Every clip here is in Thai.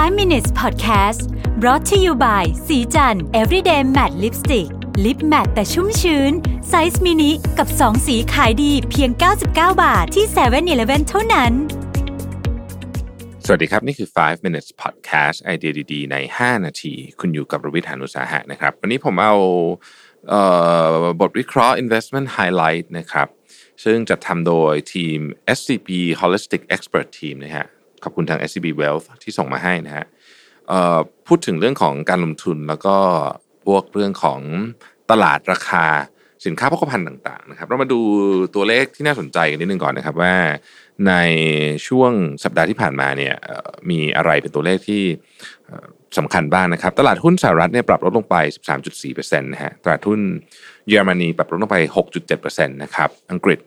5 minutes podcast brought to you by ศรีจันทร์ everyday matte lipstick lip matte แต่ชุ่มชื้น ไซส์มินิกับ 2 สีขายดีเพียง 99 บาทที่7 e เ e ่ e อเท่านั้น สวัสดีครับ นี่คือ 5 minutes podcast ไอเดียดีๆ ใน 5 นาที คุณอยู่กับรวิศ หาญอุตสาหะนะครับ วันนี้ผมเอาเอ่อบทวิเคราะห์ investment highlight นะครับ ซึ่งจัดทำโดยทีม SCB Holistic Expert Team นะฮะ ขอบคุณทาง SCB Wealth ที่ส่งมาให้นะฮะพูดถึงเรื่องของการลงทุนแล้วก็พวกเรื่องของตลาดราคาสินค้าโภคภัณฑ์ต่างๆนะครับ เรามาดูตัวเลขที่น่าสนใจกันนิดนึงก่อนนะครับว่าในช่วงสัปดาห์ที่ผ่านมาเนี่ยมีอะไรเป็นตัวเลขที่สำคัญบ้างนะครับ ตลาดหุ้นสหรัฐเนี่ยปรับลดลงไป 13.4%นะฮะตลาดหุ้นเยอรมนีปรับลดลงไป 6.7%นะครับอังกฤษ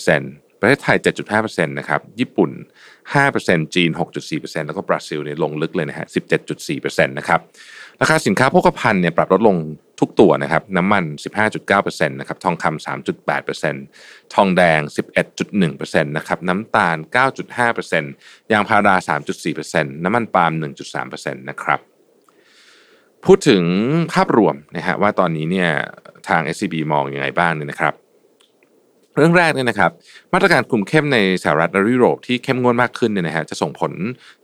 4% ประเทศไทย 7.5%นะครับ ญี่ปุ่น 5%จีน 6.4%แล้วก็บราซิลเนี่ยลงลึกเลยนะฮะ 17.4%นะครับ ราคาสินค้าโภคภัณฑ์เนี่ยปรับลดลงทุกตัวนะครับ น้ำมัน 15.9%นะครับ ทองคำ 3.8%ทองแดง 11.1%นะครับ น้ำตาล 9.5%ยางพารา 3.4%น้ำมันปาล์ม 1.3%นะครับ พูดถึงภาพรวมนะฮะว่าตอนนี้เนี่ยทาง SCB มองอยังไงบ้างเนี่ยนะครับ เรื่องแรกเนี่ยนะครับมาตรการคุมเข้มในสหรัฐและยุโรปที่เข้มงวดมากขึ้นเนี่ยนะฮะจะส่งผล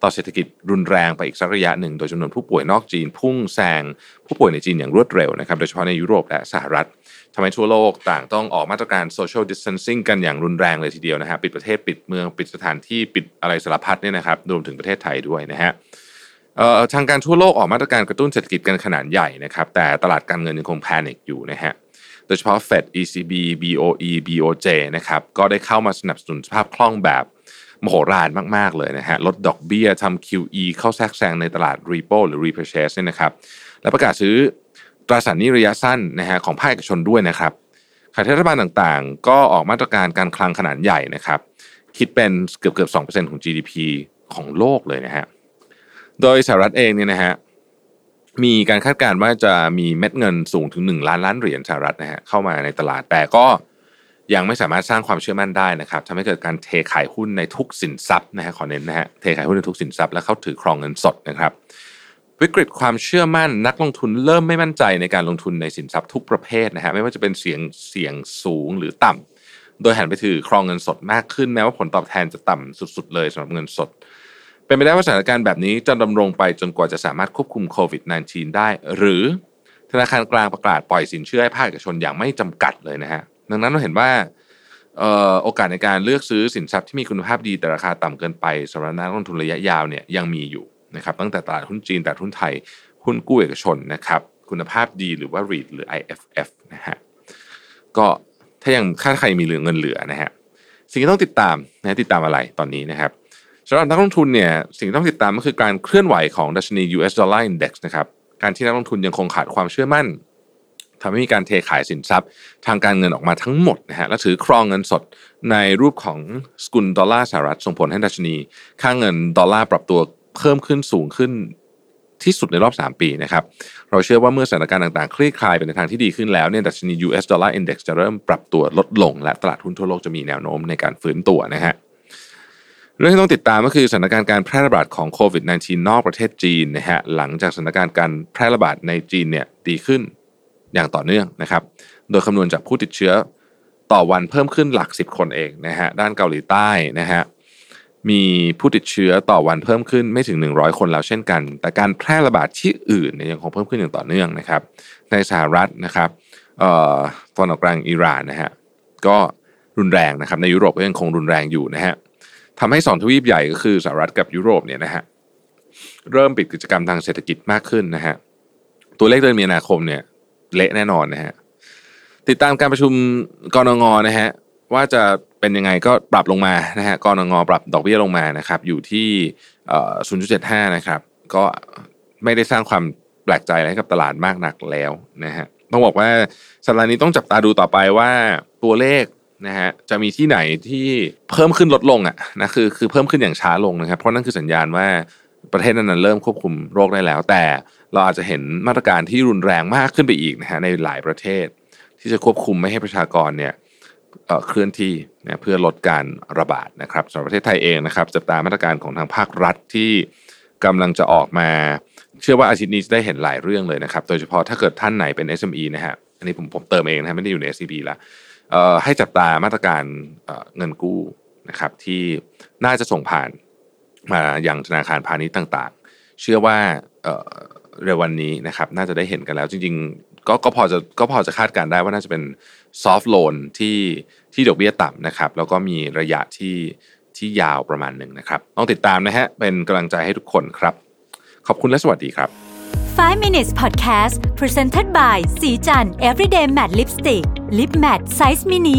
ต่อเศรษฐกิจรุนแรงไปอีกสักระยะหนึ่ง โดยจำนวนผู้ป่วยนอกจีน พุ่งแซงผู้ป่วยในจีนอย่างรวดเร็วนะครับโดยเฉพาะในยุโรปและสหรัฐทำให้ทั่วโลกต่างต้องออกมาตรการ social distancing กันอย่างรุนแรงเลยทีเดียวนะฮะปิดประเทศปิดเมืองปิดสถานที่ปิดอะไรสารพัดเนี่ยนะครับรวมถึงประเทศไทยด้วยนะฮะทางการทั่วโลกออกมาตรการกระตุ้นเศรษฐกิจกันขนาดใหญ่นะครับแต่ตลาดการเงินยังคงแพนิคอยู่นะฮะ ดยเฉพาะ Fed ECB BOE BOJ นะครับก็ได้เข้ามาสนับสนุนสภาพคล่องแบบมโหฬารมาก ๆ เลยนะฮะลดดอกเบี้ยทำ QE เข้าแทรกแซงในตลาด repo หรือ repurchase เนี่ยนะครับและประกาศซื้อตราสารหนี้ระยะสั้นนะฮะของภาคเอกชนด้วยนะครับขณะที่รัฐบาลต่างๆ ก็ออกมาตรการการคลังขนาดใหญ่นะครับ คิดเป็นเกือบเกือบ2%ของ GDP ของโลกเลยนะฮะโดยสหรัฐเองเนี่ยนะฮะ มีการคาดการณ์ว่าจะมีเม็ดเงินสูงถึง 1 ล้านล้านเหรียญสหรัฐนะฮะเข้ามาในตลาดแต่ก็ยังไม่สามารถสร้างความเชื่อมั่นได้นะครับทำให้เกิดการเทขายหุ้นในทุกสินทรัพย์นะฮะขอเน้นนะฮะเทขายหุ้นในทุกสินทรัพย์และเข้าถือครองเงินสดนะครับ วิกฤตความเชื่อมั่นนักลงทุนเริ่มไม่มั่นใจในการลงทุนในสินทรัพย์ทุกประเภทนะฮะไม่ว่าจะเป็นเสียงเสียงสูงหรือต่ำโดยหันไปถือครองเงินสดมากขึ้นแม้ว่าผลตอบแทนจะต่ำสุด ๆ เลยสำหรับเงินสด เป็นไปได้ว่าสถานการณ์แบบนี้จะดำรงไปจนกว่าจะสามารถควบคุมโควิด -19 ได้ หรือธนาคารกลางประกาศปล่อยสินเชื่อให้ภาคเอกชนอย่างไม่จำกัดเลยนะฮะดังนั้นเราเห็นว่าโอกาสในการเลือกซื้อสินทรัพย์ที่มีคุณภาพดีแต่ราคาต่ำเกินไปสำหรับนักลงทุนระยะยาวเนี่ยยังมีอยู่นะครับตั้งแต่ตลาดหุ้นจีนตลาดหุ้นไทยหุ้นกู้เอกชนนะครับคุณภาพดีหรือว่า REIT หรือ IFF นะฮะก็ถ้ายังถ้าใครมีเหลือเงินเหลือนะฮะสิ่งที่ต้องติดตามนะติดตามอะไรตอนนี้นะครับ สำหรับนักลงทุนเนี่ยสิ่งที่ต้องติดตามก็คือการเคลื่อนไหวของดัชนี US Dollar Index นะครับการที่นักลงทุนยังคงขาดความเชื่อมั่นทำให้มีการเทขายสินทรัพย์ ทางการเงินออกมาทั้งหมดนะฮะและถือครองเงินสดในรูปของสกุลดอลลาร์สหรัฐส่งผลให้ดัชนี ค่าเงินดอลลาร์ปรับตัวเพิ่มขึ้นสูงขึ้นที่สุดในรอบ 3 ปีนะครับเราเชื่อว่าเมื่อสถานการณ์ต่างๆ คลี่คลายไปในทางที่ดีขึ้นแล้วเนี่ยดัชนี US Dollar Index จะเริ่มปรับตัวลดลง และตลาดหุ้นทั่วโลกจะมีแนวโน้มในการฟื้นตัวนะฮะ เรื่องที่ต้องติดตามก็คือสถานการณ์การแพร่ระบาดของโควิด -19 นอกประเทศจีนนะฮะหลังจากสถานการณ์การแพร่ระบาดในจีนเนี่ยดีขึ้นอย่างต่อเนื่องนะครับ โดยคำนวณจากผู้ติดเชื้อต่อวันเพิ่มขึ้นหลัก 10 คนเองนะฮะด้านเกาหลีใต้นะฮะมีผู้ติดเชื้อต่อวันเพิ่มขึ้นไม่ถึง 100 คนแล้วเช่นกัน แต่การแพร่ระบาดที่อื่นเนี่ยยังคงเพิ่มขึ้นอย่างต่อเนื่องนะครับ ในสหรัฐนะครับตอนออกกลางอิหร่านนะฮะก็รุนแรงนะครับในยุโรปก็ยังคงรุนแรงอยู่นะฮะ ทำให้สองทวีปใหญ่ก็คือสหรัฐกับยุโรปเนี่ยนะฮะเริ่มปิดกิจกรรมทางเศรษฐกิจมากขึ้นนะฮะตัวเลขเดือนมีนาคมเนี่ยเละแน่นอนนะฮะติดตามการประชุมกรงงนะฮะว่าจะเป็นยังไงก็ปรับลงมานะฮะกรงงปรับดอกเบี้ยลงมานะครับ อยู่ที่เอ่อ0.75 นะครับ ก็ไม่ได้สร้างความแปลกใจอะไรให้กับตลาดมากนักแล้วนะฮะต้องบอกว่าสัปดาห์นี้ต้องจับตาดูต่อไปว่าตัวเลข นะฮะจะมีที่ไหนที่เพิ่มขึ้นลดลงอะนะคือคือเพิ่มขึ้นอย่างช้าลงนะครับ เพราะนั่นคือสัญญาณว่าประเทศนั้นๆเริ่มควบคุมโรคได้แล้ว แต่เราอาจจะเห็นมาตรการที่รุนแรงมากขึ้นไปอีกนะฮะในหลายประเทศ ที่จะควบคุมไม่ให้ประชากรเนี่ยเคลื่อนที่นะเพื่อลดการระบาดนะครับสำหรับประเทศไทยเองนะครับจับตามาตรการของทางภาครัฐที่กำลังจะออกมา เชื่อว่าอาทิตย์นี้จะได้เห็นหลายเรื่องเลยนะครับ โดยเฉพาะถ้าเกิดท่านไหนเป็น SME นะฮะอันนี้ผมผมเติมเองนะฮะไม่ได้อยู่ใน SCB ละ ให้จับตามาตรการเเงินกู้นะครับที่น่าจะส่งผ่านมาอยังธนาคารพาณิชย์ต่างๆ เชื่อว่าเเร็ววันนี้นะครับน่าจะได้เห็นกันแล้วจริงๆก็ก็พอจะก็พอจะคาดการได้ว่าน่าจะเป็นซอฟ t ์โลนที่ที่ดอกเบี้ยต่ำนะครับแล้วก็มีระยะที่ที่ยาวประมาณหนึ่งนะครับต้องติดตามนะฮะเป็นกำลังใจให้ทุกคนครับ ขอบคุณและสวัสดีครับ 5 minutes podcast presented by สีจัน everyday matte lipstick ลิปแมทไซส์มินิ